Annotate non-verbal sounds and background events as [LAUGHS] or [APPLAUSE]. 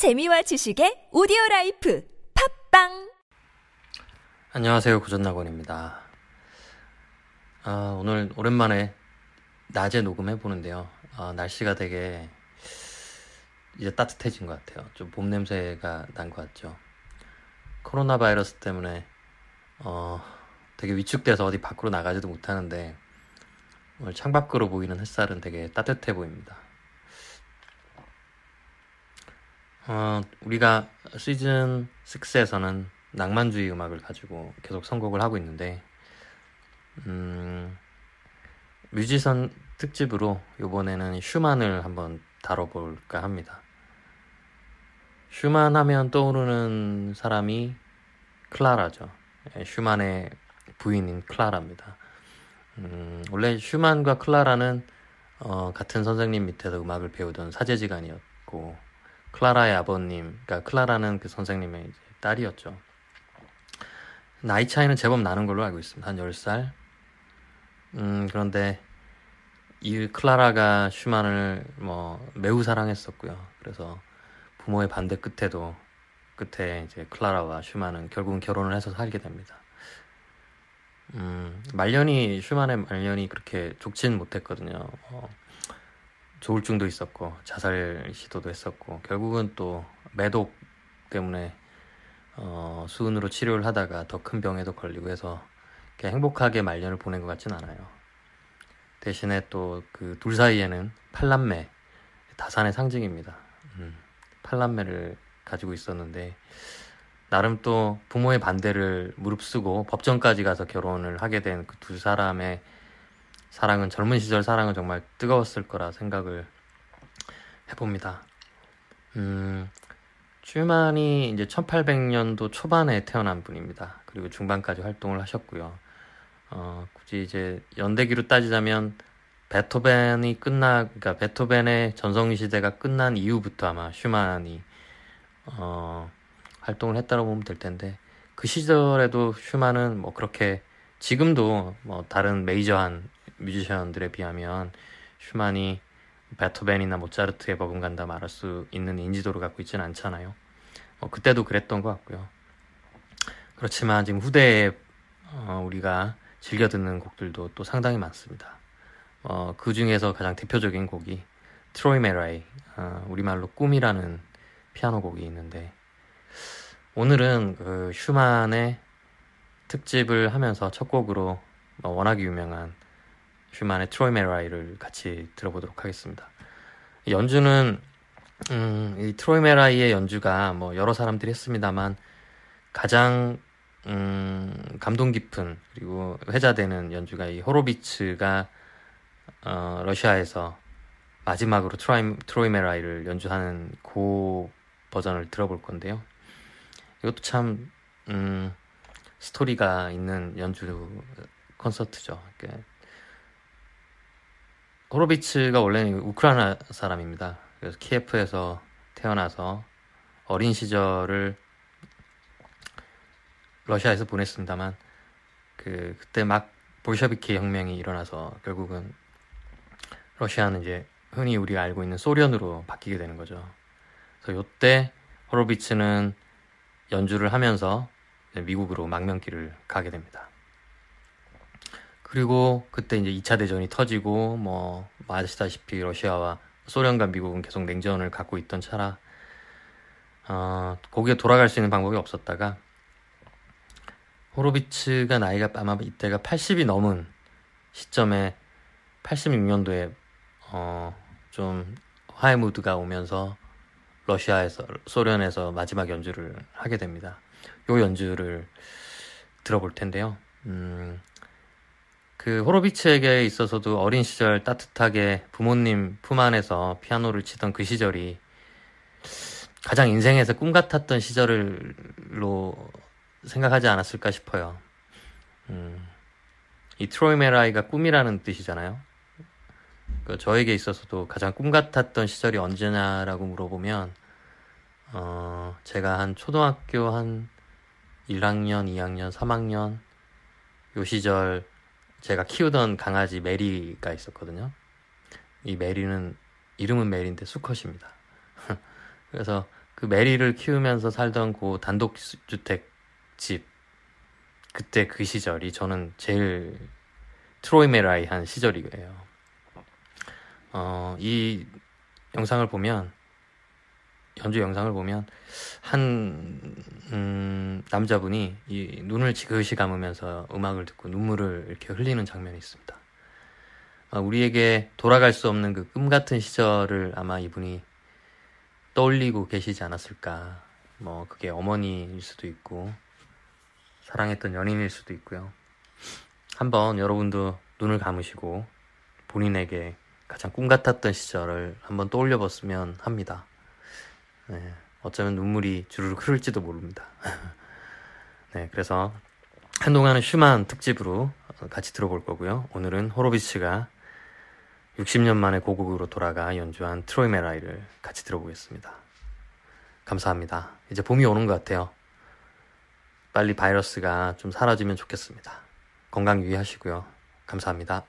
재미와 지식의 오디오 라이프. 팟빵! 안녕하세요. 고전낙원입니다. 아, 오늘 오랜만에 낮에 녹음해 보는데요. 아, 날씨가 되게 이제 따뜻해진 것 같아요. 좀 봄 냄새가 난 것 같죠. 코로나 바이러스 때문에 어, 되게 위축돼서 어디 밖으로 나가지도 못하는데 오늘 창밖으로 보이는 햇살은 되게 따뜻해 보입니다 어, 우리가 시즌 6에서는 낭만주의 음악을 가지고 계속 선곡을 하고 있는데, 음, 뮤지션 특집으로 이번에는 슈만을 한번 다뤄볼까 합니다. 슈만 하면 떠오르는 사람이 클라라죠. 예, 슈만의 부인인 클라라입니다. 음, 원래 슈만과 클라라는 어, 같은 선생님 밑에서 음악을 배우던 사제지간이었고, 클라라의 아버님, 그러니까 클라라는 그 선생님의 이제 딸이었죠. 나이 차이는 제법 나는 걸로 알고 있습니다. 한 10살. 음, 그런데 이 클라라가 슈만을 뭐 매우 사랑했었고요. 그래서 부모의 반대 끝에도 끝에 이제 클라라와 슈만은 결국은 결혼을 해서 살게 됩니다. 음, 말년이 슈만의 말년이 그렇게 좋지는 못했거든요. 어, 조울증도 있었고 자살 시도도 했었고 결국은 또 매독 때문에 어, 수은으로 치료를 하다가 더 큰 병에도 걸리고 해서 행복하게 말년을 보낸 것 같진 않아요. 대신에 또 그 둘 사이에는 팔남매 다산의 상징입니다. 음, 팔남매를 가지고 있었는데 나름 또 부모의 반대를 무릅쓰고 법정까지 가서 결혼을 하게 된 그 두 사람의 사랑은 젊은 시절 사랑은 정말 뜨거웠을 거라 생각을 해봅니다. 음, 슈만이 이제 1800년도 초반에 태어난 분입니다. 그리고 중반까지 활동을 하셨고요. 어, 굳이 이제 연대기로 따지자면 베토벤이 끝나, 그러니까 베토벤의 전성 시대가 끝난 이후부터 아마 슈만이 어, 활동을 했다고 보면 될 텐데 그 시절에도 슈만은 뭐 그렇게 지금도 뭐 다른 메이저한 뮤지션들에 비하면 슈만이 베토벤이나 모차르트에 버금간다 말할 수 있는 인지도를 갖고 있지는 않잖아요. 어, 그때도 그랬던 것 같고요. 그렇지만 지금 후대에 어, 우리가 즐겨 듣는 곡들도 또 상당히 많습니다. 어, 그 중에서 가장 대표적인 곡이 트로이 메라이, 어, 우리말로 꿈이라는 피아노 곡이 있는데 오늘은 그 슈만의 특집을 하면서 첫 곡으로 뭐 워낙 유명한 슈만의 트로이 메라이를 같이 들어보도록 하겠습니다. 연주는 음, 이 트로이 메라이의 연주가 뭐 여러 사람들이 했습니다만 가장 음, 감동 깊은 그리고 회자되는 연주가 이 호로비츠가 어, 러시아에서 마지막으로 트로이, 트로이 메라이를 연주하는 그 버전을 들어볼 건데요. 이것도 참 음, 스토리가 있는 연주 콘서트죠. 그러니까 호로비츠가 원래는 우크라이나 사람입니다. 그래서 키예프에서 태어나서 어린 시절을 러시아에서 보냈습니다만 그 그때 막 볼셔비키 혁명이 일어나서 결국은 러시아는 이제 흔히 우리가 알고 있는 소련으로 바뀌게 되는 거죠. 그래서 이때 호로비츠는 연주를 하면서 미국으로 망명길을 가게 됩니다. 그리고 그때 이제 2차 대전이 터지고 뭐 아시다시피 러시아와 소련과 미국은 계속 냉전을 갖고 있던 차라 어, 거기에 돌아갈 수 있는 방법이 없었다가 호로비츠가 나이가 아마 이때가 80이 넘은 시점에 86년도에 어, 좀 화해 무드가 오면서 러시아에서 소련에서 마지막 연주를 하게 됩니다. 요 연주를 들어볼 텐데요. 음, 그 호로비츠에게 있어서도 어린 시절 따뜻하게 부모님 품 안에서 피아노를 치던 그 시절이 가장 인생에서 꿈 같았던 시절로 생각하지 않았을까 싶어요. 음, 이 트로이 메라이가 꿈이라는 뜻이잖아요. 그 저에게 있어서도 가장 꿈 같았던 시절이 언제냐라고 물어보면 어, 제가 한 초등학교 한 1학년, 2학년, 3학년 요 시절 제가 키우던 강아지 메리가 있었거든요. 이 메리는 이름은 메리인데 수컷입니다. [LAUGHS] 그래서 그 메리를 키우면서 살던 그 단독주택 집 그때 그 시절이 저는 제일 트로이 메라이 한 시절이에요. 어, 이 영상을 보면 연주 영상을 보면 한 음, 남자분이 이 눈을 지그시 감으면서 음악을 듣고 눈물을 이렇게 흘리는 장면이 있습니다. 아, 우리에게 돌아갈 수 없는 그 꿈 같은 시절을 아마 이분이 떠올리고 계시지 않았을까. 뭐 그게 어머니일 수도 있고 사랑했던 연인일 수도 있고요. 한번 여러분도 눈을 감으시고 본인에게 가장 꿈 같았던 시절을 한번 떠올려 봤으면 합니다. 네, 어쩌면 눈물이 주르륵 흐를지도 모릅니다. [LAUGHS] 네, 그래서 한동안은 슈만 특집으로 같이 들어볼 거고요. 오늘은 호로비츠가 60년 만에 고국으로 돌아가 연주한 트로이 메라이를 같이 들어보겠습니다. 감사합니다. 이제 봄이 오는 것 같아요. 빨리 바이러스가 좀 사라지면 좋겠습니다. 건강 유의하시고요. 감사합니다.